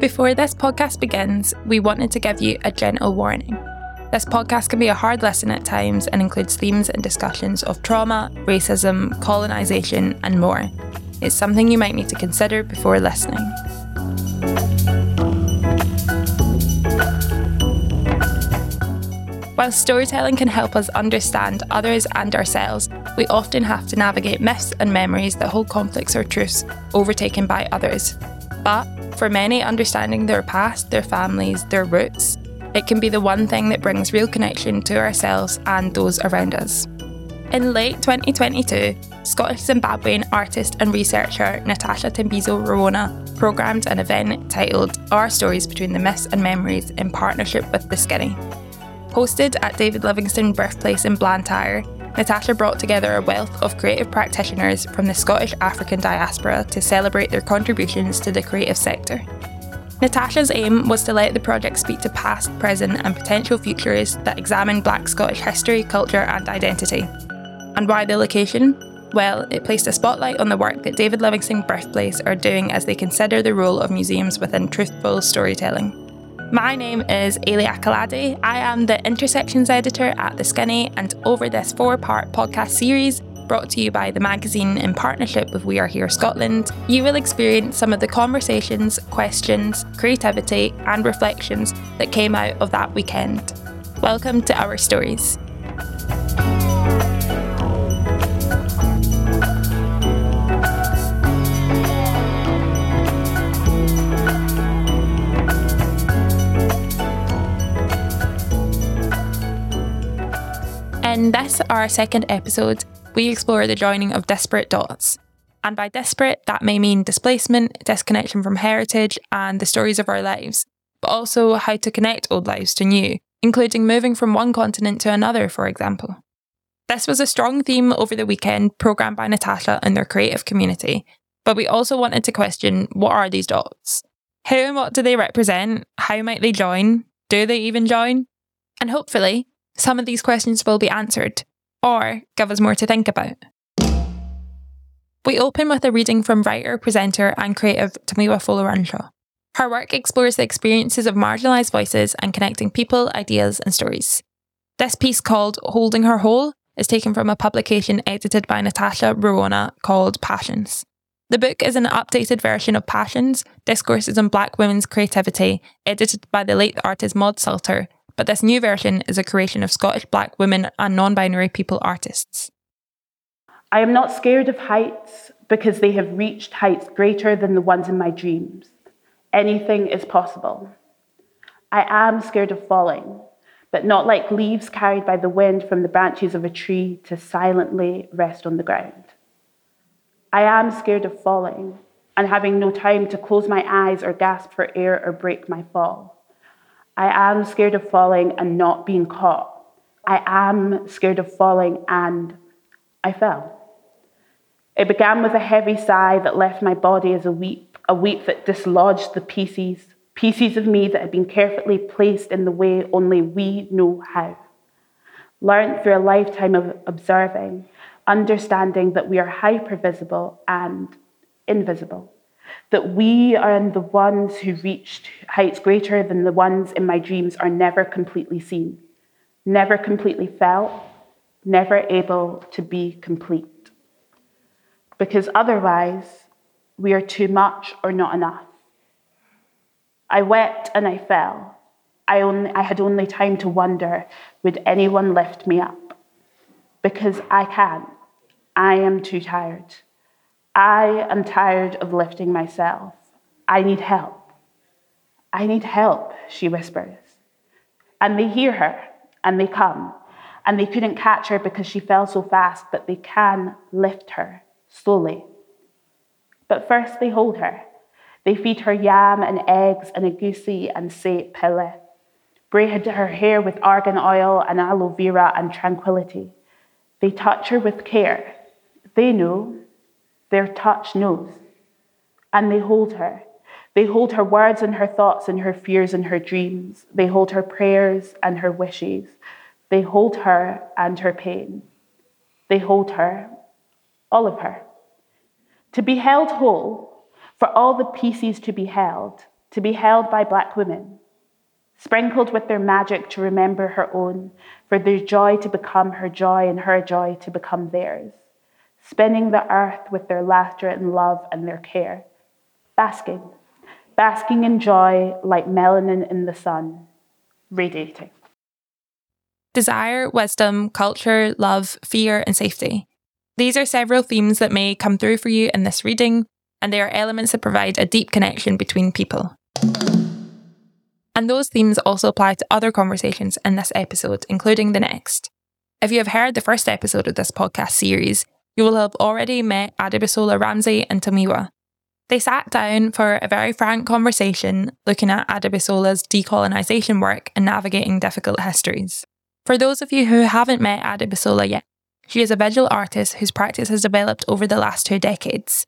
Before this podcast begins, we wanted to give you a gentle warning. This podcast can be a hard lesson at times and includes themes and discussions of trauma, racism, colonisation, and more. It's something you might need to consider before listening. While storytelling can help us understand others and ourselves, we often have to navigate myths and memories that hold conflicts or truths overtaken by others. But for many, understanding their past, their families, their roots, it can be the one thing that brings real connection to ourselves and those around us. In late 2022, Scottish Zimbabwean artist and researcher Natasha Thembiso Ruwona programmed an event titled Our Stories Between the Myths and Memories in partnership with The Skinny. Hosted at David Livingstone Birthplace in Blantyre, Natasha brought together a wealth of creative practitioners from the Scottish African diaspora to celebrate their contributions to the creative sector. Natasha's aim was to let the project speak to past, present, and potential futures that examine Black Scottish history, culture, and identity. And why the location? Well, it placed a spotlight on the work that David Livingstone Birthplace are doing as they consider the role of museums within truthful storytelling. My name is Eilidh Akilade. I am the Intersections editor at The Skinny, and over this four part podcast series, brought to you by the magazine in partnership with We Are Here Scotland, you will experience some of the conversations, questions, creativity, and reflections that came out of that weekend. Welcome to our stories. In this, our second episode, we explore the joining of disparate dots. And by disparate, that may mean displacement, disconnection from heritage, and the stories of our lives, but also how to connect old lives to new, including moving from one continent to another, for example. This was a strong theme over the weekend, programmed by Natasha and their creative community, but we also wanted to question what are these dots? Who and what do they represent? How might they join? Do they even join? And hopefully, some of these questions will be answered or give us more to think about. We open with a reading from writer, presenter, and creative Tomiwa Folorunso. Her work explores the experiences of marginalised voices and connecting people, ideas, and stories. This piece, called Holding Her Whole, is taken from a publication edited by Natasha Ruwona called Passions. The book is an updated version of Passions, Discourses on Black Women's Creativity, edited by the late artist Maud Sulter, but this new version is a creation of Scottish black women and non binary people artists. I am not scared of heights because they have reached heights greater than the ones in my dreams. Anything is possible. I am scared of falling, but not like leaves carried by the wind from the branches of a tree to silently rest on the ground. I am scared of falling and having no time to close my eyes or gasp for air or break my fall. I am scared of falling and not being caught. I am scared of falling and I fell. It began with a heavy sigh that left my body as a weep, a weep that dislodged the pieces, pieces of me that had been carefully placed in the way only we know how. Learned through a lifetime of observing, understanding that we are hypervisible and invisible that we and the ones who reached heights greater than the ones in my dreams are never completely seen, never completely felt, never able to be complete. Because otherwise, we are too much or not enough. I wept and I fell. I, only, I had only time to wonder would anyone lift me up? Because I can't. I am too tired. I am tired of lifting myself. I need help. I need help, she whispers. And they hear her and they come. And they couldn't catch her because she fell so fast, but they can lift her slowly. But first, they hold her. They feed her yam and eggs and a goosey and say pille. Braid her hair with argan oil and aloe vera and tranquility. They touch her with care. They know their touch knows. And they hold her. They hold her words and her thoughts and her fears and her dreams. They hold her prayers and her wishes. They hold her and her pain. They hold her, all of her. To be held whole, for all the pieces to be held, to be held by black women, sprinkled with their magic to remember her own, for their joy to become her joy and her joy to become theirs, spinning the earth with their laughter and love and their care, basking, basking in joy like melanin in the sun, radiating. Desire, wisdom, culture, love, fear, and safety. These are several themes that may come through for you in this reading, and they are elements that provide a deep connection between people. And those themes also apply to other conversations in this episode, including the next. If you have heard the first episode of this podcast series, you will have already met Adebusola Ramsay and Tomiwa. They sat down for a very frank conversation looking at Adebusola's decolonisation work and navigating difficult histories. For those of you who haven't met Adebusola yet, she is a visual artist whose practice has developed over the last two decades.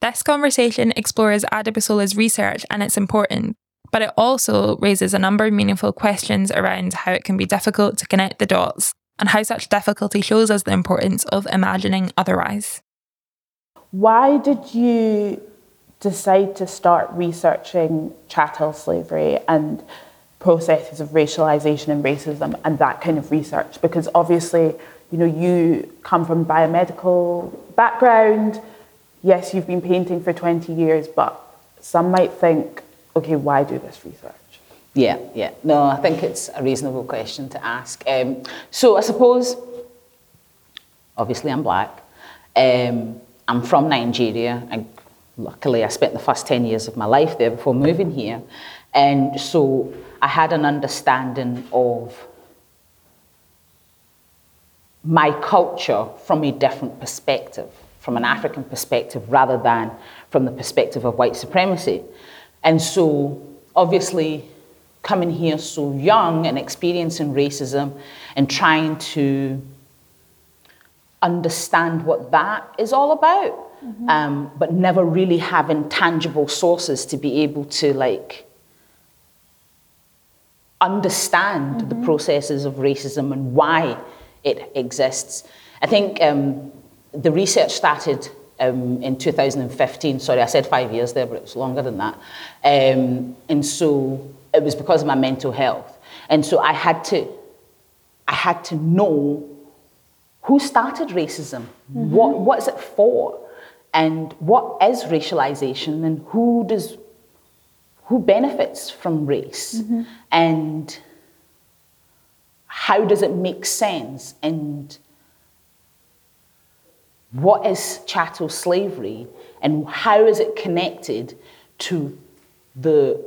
This conversation explores Adebusola's research and its importance, but it also raises a number of meaningful questions around how it can be difficult to connect the dots and how such difficulty shows us the importance of imagining otherwise. Why did you decide to start researching chattel slavery and processes of racialization and racism and that kind of research? Because obviously, you know, you come from biomedical background. Yes, you've been painting for 20 years, but some might think, okay, why do this research? Yeah, yeah. No, I think it's a reasonable question to ask. Um, so I suppose, obviously, I'm black. Um, I'm from Nigeria. I, luckily, I spent the first 10 years of my life there before moving here. And so I had an understanding of my culture from a different perspective, from an African perspective, rather than from the perspective of white supremacy. And so, obviously, coming here so young and experiencing racism and trying to understand what that is all about, mm-hmm. um, but never really having tangible sources to be able to like understand mm-hmm. the processes of racism and why it exists. I think um, the research started um, in 2015. Sorry, I said five years there, but it was longer than that. Um, and so it was because of my mental health. And so I had to, I had to know who started racism, mm-hmm. what, what is it for, and what is racialization, and who does, who benefits from race, mm-hmm. and how does it make sense, and what is chattel slavery, and how is it connected to the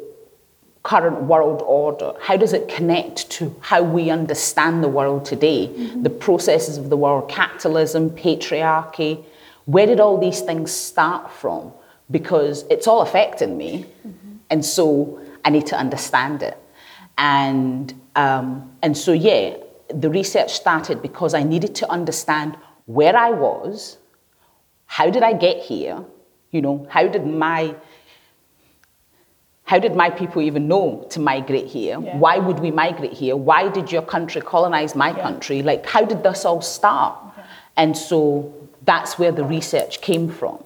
current world order? How does it connect to how we understand the world today? Mm-hmm. The processes of the world, capitalism, patriarchy. Where did all these things start from? Because it's all affecting me. Mm-hmm. And so I need to understand it. And, um, and so, yeah, the research started because I needed to understand where I was, how did I get here, you know, how did my how did my people even know to migrate here? Yeah. Why would we migrate here? Why did your country colonize my yeah. country? Like, how did this all start? Okay. And so that's where the research came from.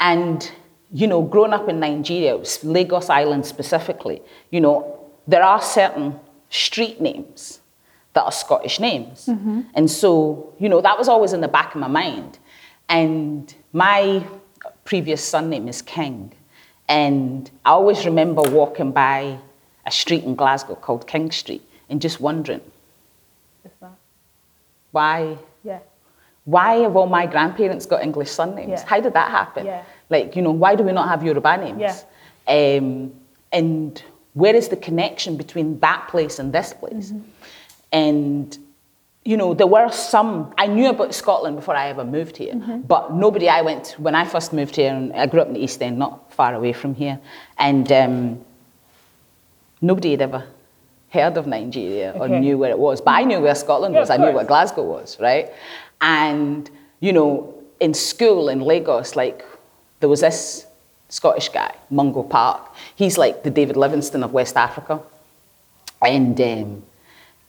And, you know, growing up in Nigeria, Lagos Island specifically, you know, there are certain street names that are Scottish names. Mm-hmm. And so, you know, that was always in the back of my mind. And my previous son name is King. And I always remember walking by a street in Glasgow called King Street and just wondering, why? Yeah. Why have all my grandparents got English surnames? Yeah. How did that happen? Yeah. Like, you know, why do we not have Yoruba names? Yeah. Um, and where is the connection between that place and this place? Mm-hmm. And you know, there were some, I knew about Scotland before I ever moved here, mm-hmm. but nobody I went, when I first moved here, and I grew up in the East End, not far away from here, and um, nobody had ever heard of Nigeria or knew where it was. But I knew where Scotland yeah, was, I knew where Glasgow was, right? And, you know, in school in Lagos, like, there was this Scottish guy, Mungo Park. He's like the David Livingstone of West Africa. And, um,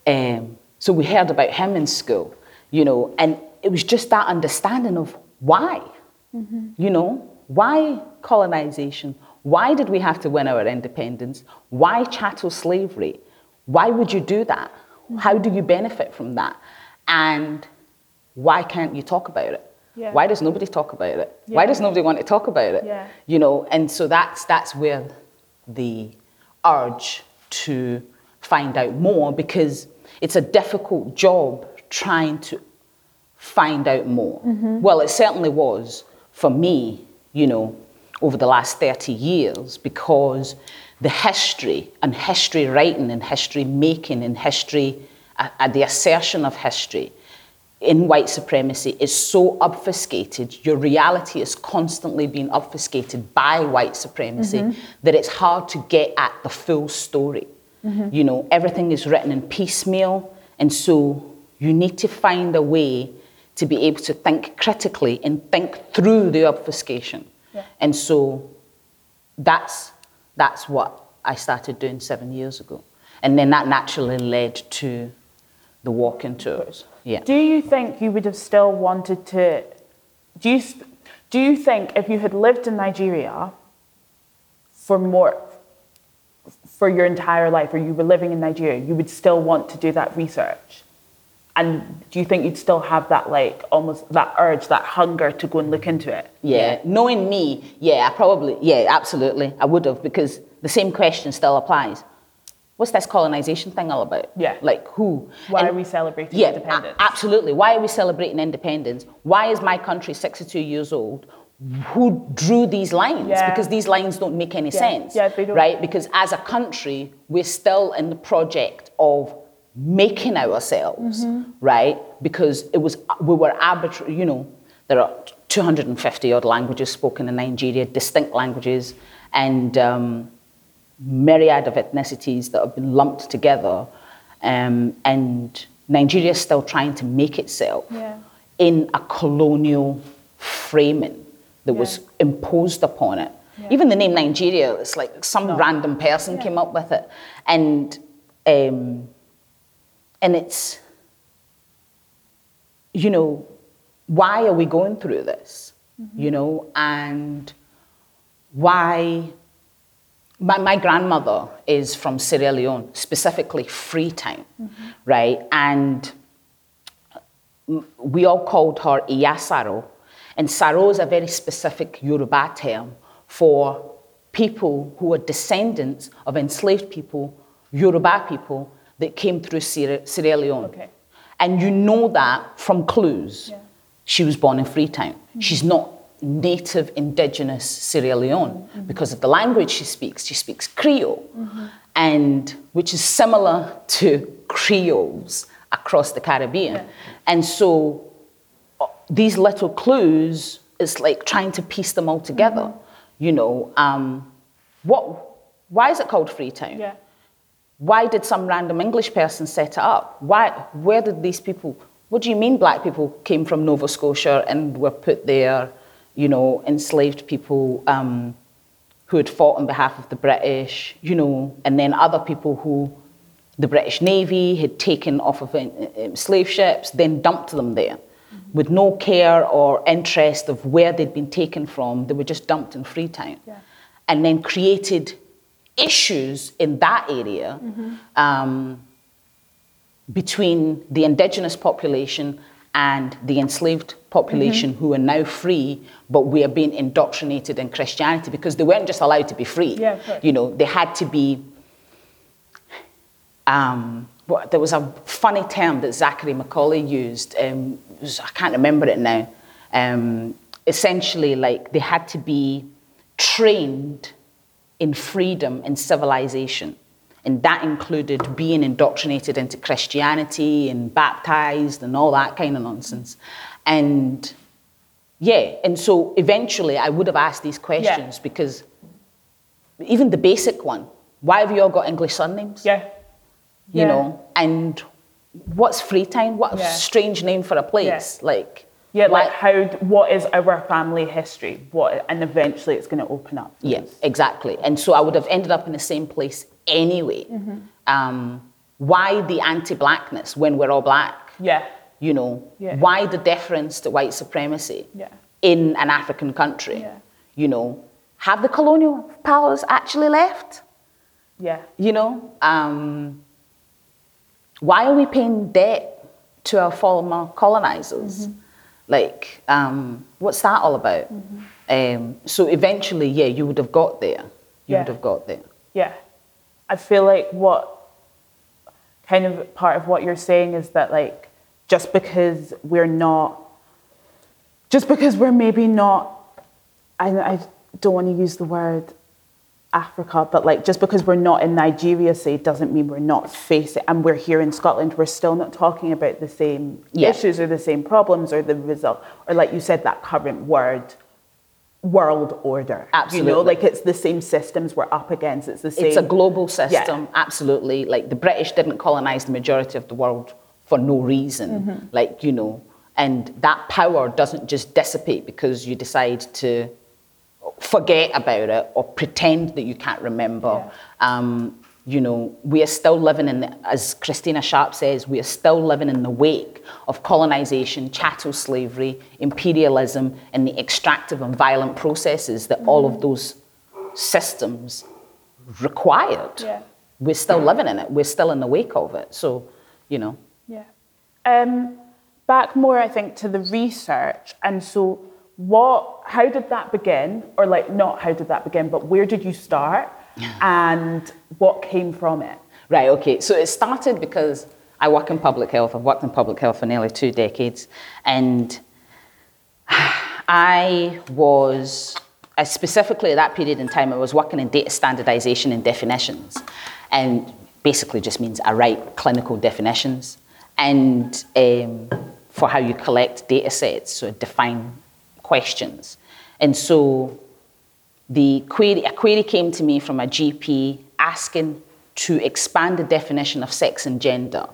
um, so we heard about him in school, you know, and it was just that understanding of why, mm-hmm. you know, why colonization? Why did we have to win our independence? Why chattel slavery? Why would you do that? How do you benefit from that? And why can't you talk about it? Yeah. Why does nobody talk about it? Why does nobody want to talk about it? Yeah. You know, and so that's that's where the urge to find out more because it's a difficult job trying to find out more. Well, it certainly was for me, you know, over the last 30 years because the history and history writing and history making and history, uh, uh, the assertion of history in white supremacy is so obfuscated, your reality is constantly being obfuscated by white supremacy that it's hard to get at the full story. Mm-hmm. You know, everything is written in piecemeal, and so you need to find a way to be able to think critically and think through the obfuscation. Yeah. And so that's that's what I started doing seven years ago. And then that naturally led to the walking tours. Yeah. Do you think you would have still wanted to? Do you do you think if you had lived in Nigeria for more for your entire life, or you were living in Nigeria, you would still want to do that research? And do you think you'd still have that like almost that urge, that hunger to go and look into it? Yeah, knowing me, yeah, I probably, yeah, absolutely, I would have because the same question still applies. What's this colonization thing all about? Yeah. Like who? Why And- are we celebrating yeah, a- independence? absolutely. Why are we celebrating independence? Why is my country 62 years old? Who drew these lines? Yeah. Because these lines don't make any Yeah. sense. Yeah. Right? Because as a country, we're still in the project of making ourselves, Mm-hmm. right? Because it was we were arbitrary, you know, there are 250 odd languages spoken in Nigeria, distinct languages, and um, myriad of ethnicities that have been lumped together. Um, and Nigeria is still trying to make itself in a colonial framing that was imposed upon it. Yeah. Even the name Nigeria, it's like some No. random person Yeah. came up with it. And, um, and it's, you know, why are we going through this? You know, and why my, my grandmother is from Sierra Leone, specifically Freetown, right? And we all called her Iyasaro. And Saro is a very specific Yoruba term for people who are descendants of enslaved people, Yoruba people, that came through Sierra, Sierra Leone. Okay. And you know that from clues. Yeah. She was born in Freetown. Mm-hmm. She's not native indigenous Sierra Leone mm-hmm. because of the language she speaks. She speaks Creole, mm-hmm. and which is similar to Creoles across the Caribbean. Yeah. And so these little clues, it's like trying to piece them all together. You know, um, what? Why is it called Freetown? Yeah. Why did some random English person set it up? Why? Where did these people? What do you mean black people came from Nova Scotia and were put there? You know, enslaved people um, who had fought on behalf of the British. You know, and then other people who the British Navy had taken off of uh, slave ships, then dumped them there. With no care or interest of where they'd been taken from, they were just dumped in Freetown. Yeah. And then created issues in that area um, between the indigenous population and the enslaved population who are now free, but we are being indoctrinated in Christianity because they weren't just allowed to be free. Yeah. You know, they had to be. Um, there was a funny term that Zachary Macaulay used. Um, was- I can't remember it now. Um, essentially, like they had to be trained in freedom and civilization. And that included being indoctrinated into Christianity and baptized and all that kind of nonsense. And yeah, and so eventually I would have asked these questions because even the basic one why have you all got English surnames? Yeah. You Yeah. know, and what's Freetown? What a Yeah. strange name for a place. Like, Yeah, why- like how what is our family history? What and eventually it's going to open up. Yeah, exactly. And so I would have ended up in the same place anyway. Mm-hmm. Um, why the anti-blackness when we're all black? Yeah. You know, Yeah. why the deference to white supremacy Yeah. in an African country? Yeah. You know, have the colonial powers actually left? Yeah. You know, um, why are we paying debt to our former colonizers? Like, um, what's that all about? Um, so eventually, yeah, you would have got there. You Yeah. would have got there. Yeah. I feel like what kind of part of what you're saying is that like just because we're not just because we're maybe not I, I don't want to use the word Africa, but like just because we're not in Nigeria, say, doesn't mean we're not facing, and we're here in Scotland, we're still not talking about the same Yeah. issues or the same problems or the result, or like you said, that current word, world order. You know, Absolutely. like it's the same systems we're up against. It's the same. It's a global Yeah. system, absolutely. Like the British didn't colonize the majority of the world for no reason. Mm-hmm. Like, you know, and that power doesn't just dissipate because you decide to forget about it or pretend that you can't remember. Um, you know, we are still living in, the, as Christina Sharpe says, we are still living in the wake of colonization, chattel slavery, imperialism, and the extractive and violent processes that all of those systems required. Yeah. We're still living in it. We're still in the wake of it. So, you know, Yeah. Um, back more, I think, to the research. And so, what? How did that begin? Or like, not how did that begin, but where did you start? And what came from it? Right, okay. So it started because I work in public health. I've worked in public health for nearly two decades. And I was, specifically at that period in time, I was working in data standardization and definitions. And basically just means I write clinical definitions and um, for how you collect data sets, so define questions. And so the query, a query came to me from a GP asking to expand the definition of sex and gender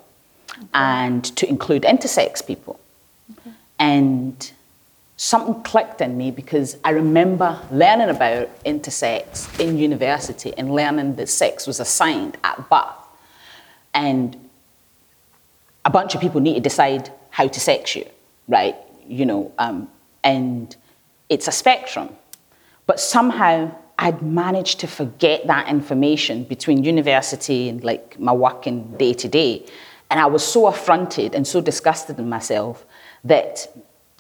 and to include intersex people. And something clicked in me because I remember learning about intersex in university and learning that sex was assigned at birth. And a bunch of people need to decide how to sex you, right? You know, um, and it's a spectrum. But somehow I'd managed to forget that information between university and like my working day to day. And I was so affronted and so disgusted in myself that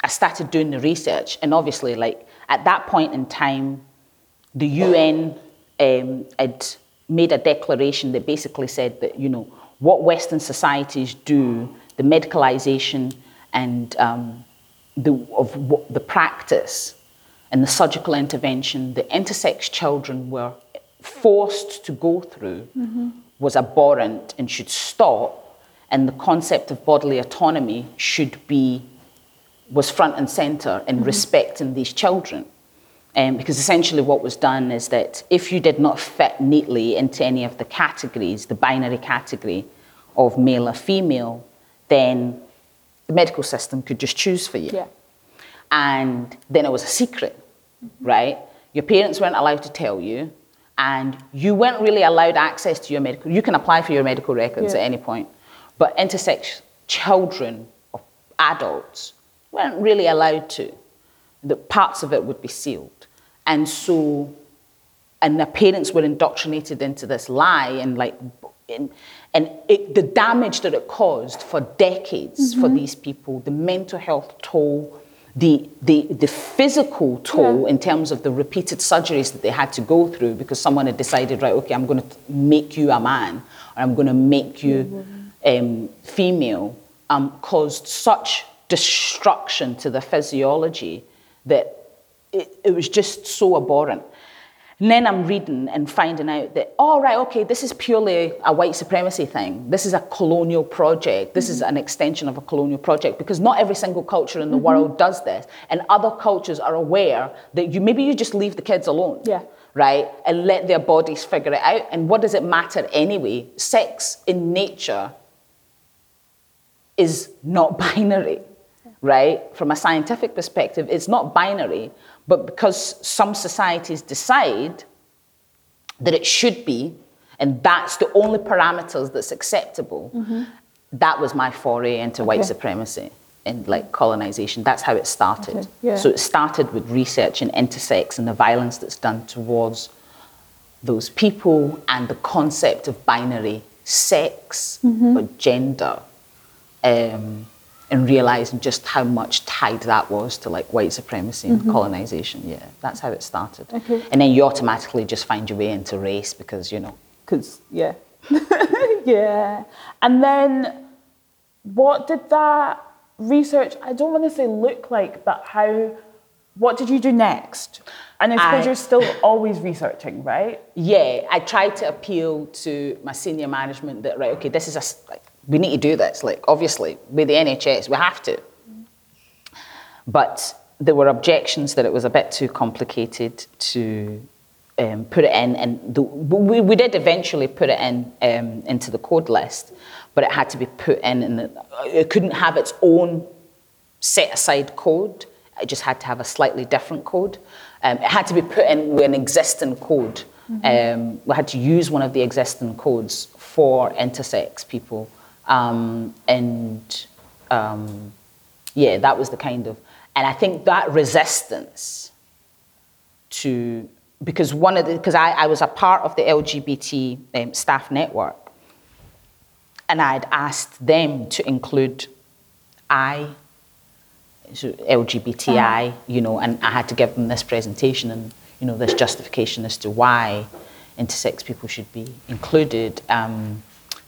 I started doing the research. And obviously, like at that point in time, the UN um, had made a declaration that basically said that, you know, what Western societies do, the medicalization and um, the, of what, the practice and the surgical intervention the intersex children were forced to go through was abhorrent and should stop, and the concept of bodily autonomy should be was front and center in respecting these children. Um, because essentially, what was done is that if you did not fit neatly into any of the categories, the binary category of male or female, then the medical system could just choose for you. Yeah. And then it was a secret, right? Your parents weren't allowed to tell you, and you weren't really allowed access to your medical. You can apply for your medical records Yeah. at any point, but intersex children or adults weren't really allowed to. The parts of it would be sealed, and so, and the parents were indoctrinated into this lie and like. And, and it, the damage that it caused for decades for these people, the mental health toll, the, the, the physical toll in terms of the repeated surgeries that they had to go through because someone had decided, right, okay, I'm going to make you a man or I'm going to make you um, female, um, caused such destruction to the physiology that it, it was just so abhorrent. And then I'm reading and finding out that, oh, right, okay, this is purely a white supremacy thing. This is a colonial project. This is an extension of a colonial project because not every single culture in the mm-hmm. world does this. And other cultures are aware that you maybe you just leave the kids alone. Yeah. Right? And let their bodies figure it out. And what does it matter anyway? Sex in nature is not binary, right? From a scientific perspective, it's not binary, but because some societies decide that it should be, and that's the only parameters that's acceptable, that was my foray into white supremacy. and like colonization. That's how it started. Okay, yeah. So it started with research in intersex and the violence that's done towards those people and the concept of binary sex or gender. Um, and realizing just how much tied that was to like white supremacy and mm-hmm. colonization. Yeah, that's how it started. Okay. And then you automatically just find your way into race because you know Because, yeah. yeah. And then what did that research, I don't want to say look like, but how, what did you do next? And I suppose I- you're still always researching, right? Yeah, I tried to appeal to my senior management that right, okay, this is a we need to do this. Like obviously, with the NHS, we have to. But there were objections that it was a bit too complicated to um, put it in, and the, we, we did eventually put it in um, into the code list, but it had to be put in, and it couldn't have its own set aside code. It just had to have a slightly different code. Um, it had to be put in with an existing code. Um, we had to use one of the existing codes for intersex people. Um, and um, yeah, that was the kind of, and I think that resistance to, because one of the, because I, I was a part of the LGBT um, staff network, and I'd asked them to include I, so LGBTI, you know, and I had to give them this presentation and, you know, this justification as to why intersex people should be included. Um,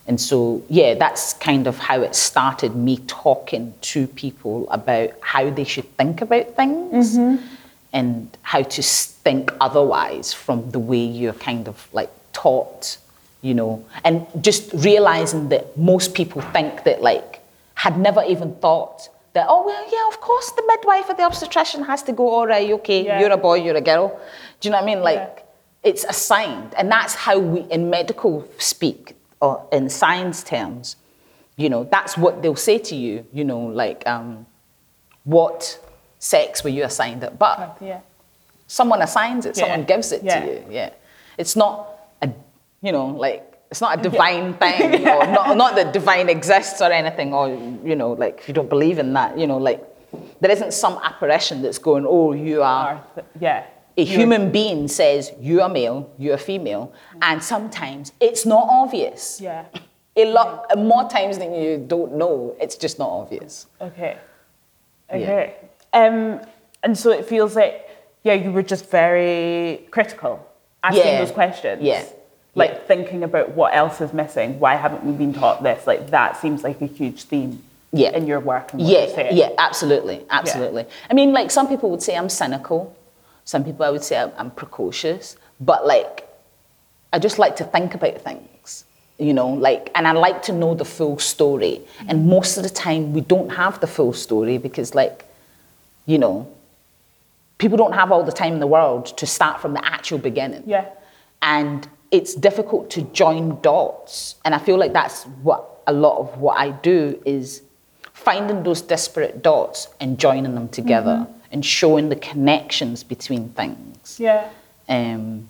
and so, yeah, that's kind of how it started me talking to people about how they should think about things mm-hmm. and how to think otherwise from the way you're kind of like taught, you know, and just realizing that most people think that like had never even thought that oh well yeah of course the midwife or the obstetrician has to go all right okay Yeah. you're a boy you're a girl. Do you know what I mean? Like Yeah. it's assigned. And that's how we in medical speak or in science terms you know that's what they'll say to you you know like um, what sex were you assigned at birth Yeah. someone assigns it, Yeah. someone gives it Yeah. to you. Yeah. It's not a, you know, like, it's not a divine thing, or not, not that divine exists or anything, or, you know, like, if you don't believe in that, you know, like, there isn't some apparition that's going, oh, you are. Yeah. A human being says, you're male, you're female, and sometimes it's not obvious. Yeah. A lot, more times than you don't know, it's just not obvious. Okay. Okay. Um, and so it feels like, yeah, you were just very critical, asking Yeah. those questions. Yeah. Like Yeah. thinking about what else is missing. Why haven't we been taught this? Like that seems like a huge theme Yeah. in your work and what yeah. Yeah, absolutely, absolutely. I mean, like some people would say I'm cynical. Some people I would say I'm, I'm precocious. But like, I just like to think about things, you know, like, and I like to know the full story. And most of the time, we don't have the full story because, like, you know, people don't have all the time in the world to start from the actual beginning. Yeah. And it's difficult to join dots. And I feel like that's what a lot of what I do is finding those disparate dots and joining them together mm-hmm. And showing the connections between things. Yeah. Um,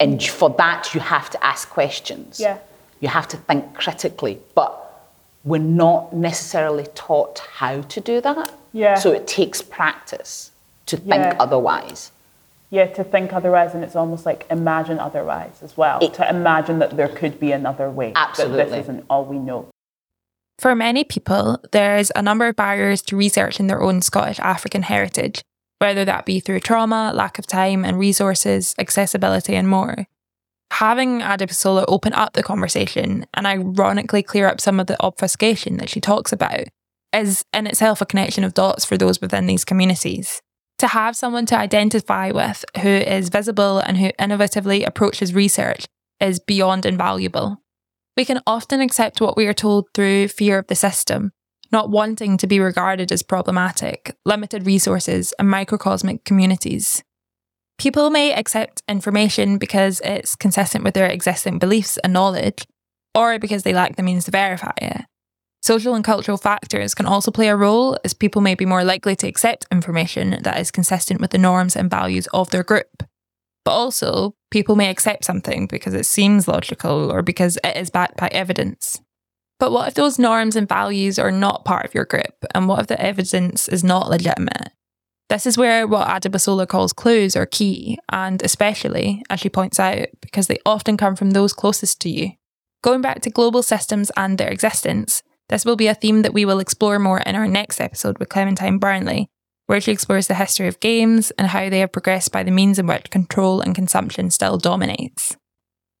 and for that, you have to ask questions. Yeah. You have to think critically. But we're not necessarily taught how to do that. Yeah. So it takes practice to think Yeah. otherwise. Yeah, to think otherwise, and it's almost like imagine otherwise as well. It- to imagine that there could be another way. Absolutely. That this isn't all we know. For many people, there's a number of barriers to researching their own Scottish African heritage, whether that be through trauma, lack of time and resources, accessibility, and more. Having Adebusola open up the conversation and ironically clear up some of the obfuscation that she talks about is in itself a connection of dots for those within these communities. To have someone to identify with who is visible and who innovatively approaches research is beyond invaluable. We can often accept what we are told through fear of the system, not wanting to be regarded as problematic, limited resources, and microcosmic communities. People may accept information because it's consistent with their existing beliefs and knowledge, or because they lack the means to verify it. Social and cultural factors can also play a role, as people may be more likely to accept information that is consistent with the norms and values of their group. But also, people may accept something because it seems logical or because it is backed by evidence. But what if those norms and values are not part of your group? And what if the evidence is not legitimate? This is where what Adebusola calls clues are key, and especially, as she points out, because they often come from those closest to you. Going back to global systems and their existence, this will be a theme that we will explore more in our next episode with Clementine Burnley, where she explores the history of games and how they have progressed by the means in which control and consumption still dominates.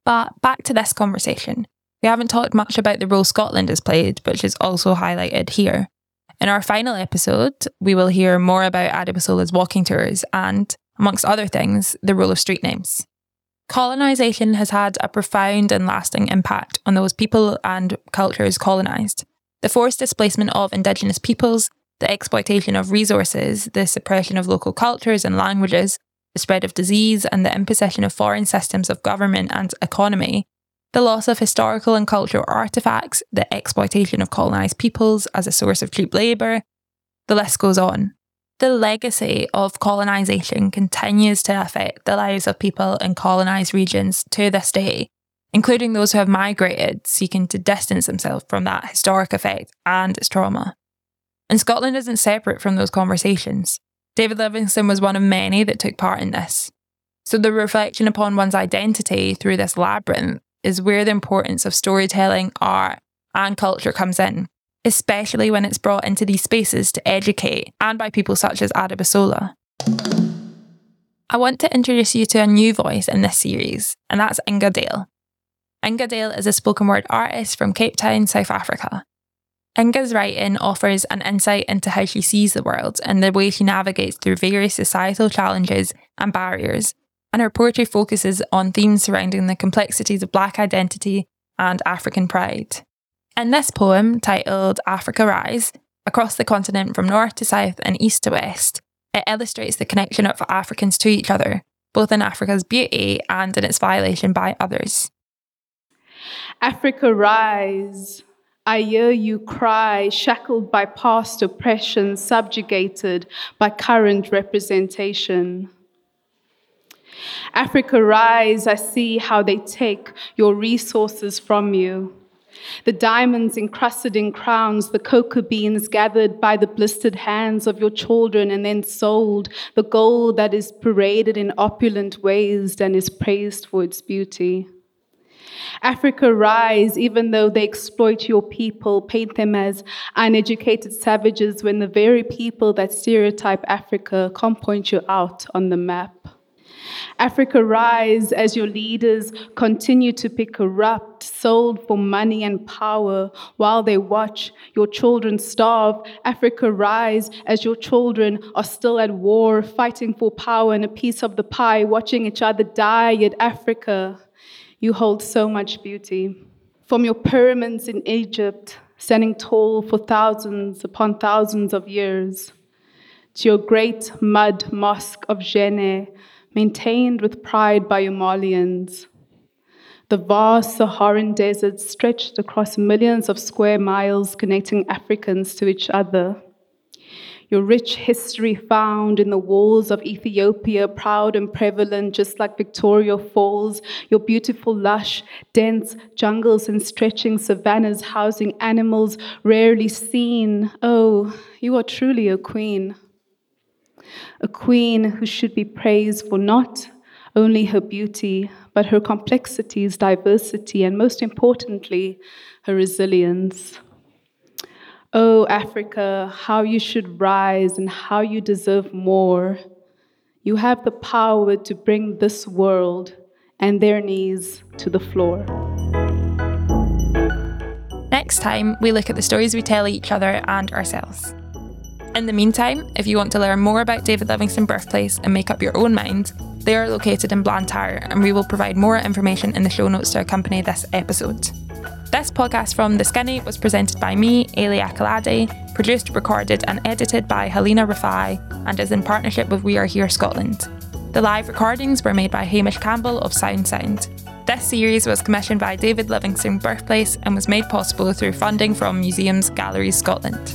But back to this conversation. We haven't talked much about the role Scotland has played, which is also highlighted here. In our final episode, we will hear more about Adebusola's walking tours and, amongst other things, the role of street names. Colonisation has had a profound and lasting impact on those people and cultures colonised. The forced displacement of Indigenous peoples, the exploitation of resources, the suppression of local cultures and languages, the spread of disease, and the imposition of foreign systems of government and economy the loss of historical and cultural artefacts, the exploitation of colonised peoples as a source of cheap labour. The list goes on. The legacy of colonisation continues to affect the lives of people in colonised regions to this day, including those who have migrated, seeking to distance themselves from that historic effect and its trauma. And Scotland isn't separate from those conversations. David Livingstone was one of many that took part in this. So the reflection upon one's identity through this labyrinth is where the importance of storytelling, art, and culture comes in, especially when it's brought into these spaces to educate and by people such as Adebusola. I want to introduce you to a new voice in this series, and that's Inga Dale. Inga Dale is a spoken word artist from Cape Town, South Africa. Inga's writing offers an insight into how she sees the world and the way she navigates through various societal challenges and barriers and her poetry focuses on themes surrounding the complexities of Black identity and African pride. In this poem, titled Africa Rise, across the continent from north to south and east to west, it illustrates the connection of Africans to each other, both in Africa's beauty and in its violation by others. Africa rise. I hear you cry, shackled by past oppression, subjugated by current representation. Africa rise, I see how they take your resources from you. The diamonds encrusted in crowns, the cocoa beans gathered by the blistered hands of your children and then sold, the gold that is paraded in opulent ways and is praised for its beauty. Africa rise, even though they exploit your people, paint them as uneducated savages, when the very people that stereotype Africa can't point you out on the map. Africa rise as your leaders continue to be corrupt, sold for money and power while they watch your children starve. Africa rise as your children are still at war, fighting for power and a piece of the pie, watching each other die. Yet, Africa, you hold so much beauty. From your pyramids in Egypt, standing tall for thousands upon thousands of years, to your great mud mosque of Djenné maintained with pride by your Malians. The vast Saharan desert stretched across millions of square miles connecting Africans to each other. Your rich history found in the walls of Ethiopia, proud and prevalent, just like Victoria Falls. Your beautiful, lush, dense jungles and stretching savannas housing animals rarely seen. Oh, you are truly a queen a queen who should be praised for not only her beauty, but her complexities, diversity, and most importantly, her resilience. Oh, Africa, how you should rise and how you deserve more. You have the power to bring this world and their knees to the floor. Next time, we look at the stories we tell each other and ourselves. In the meantime, if you want to learn more about David Livingstone Birthplace and make up your own mind, they are located in Blantyre, and we will provide more information in the show notes to accompany this episode. This podcast from The Skinny was presented by me, Eilidh Akilade, produced, recorded, and edited by Helena Rafai, and is in partnership with We Are Here Scotland. The live recordings were made by Hamish Campbell of Sound Sound. This series was commissioned by David Livingstone Birthplace and was made possible through funding from Museums Galleries Scotland.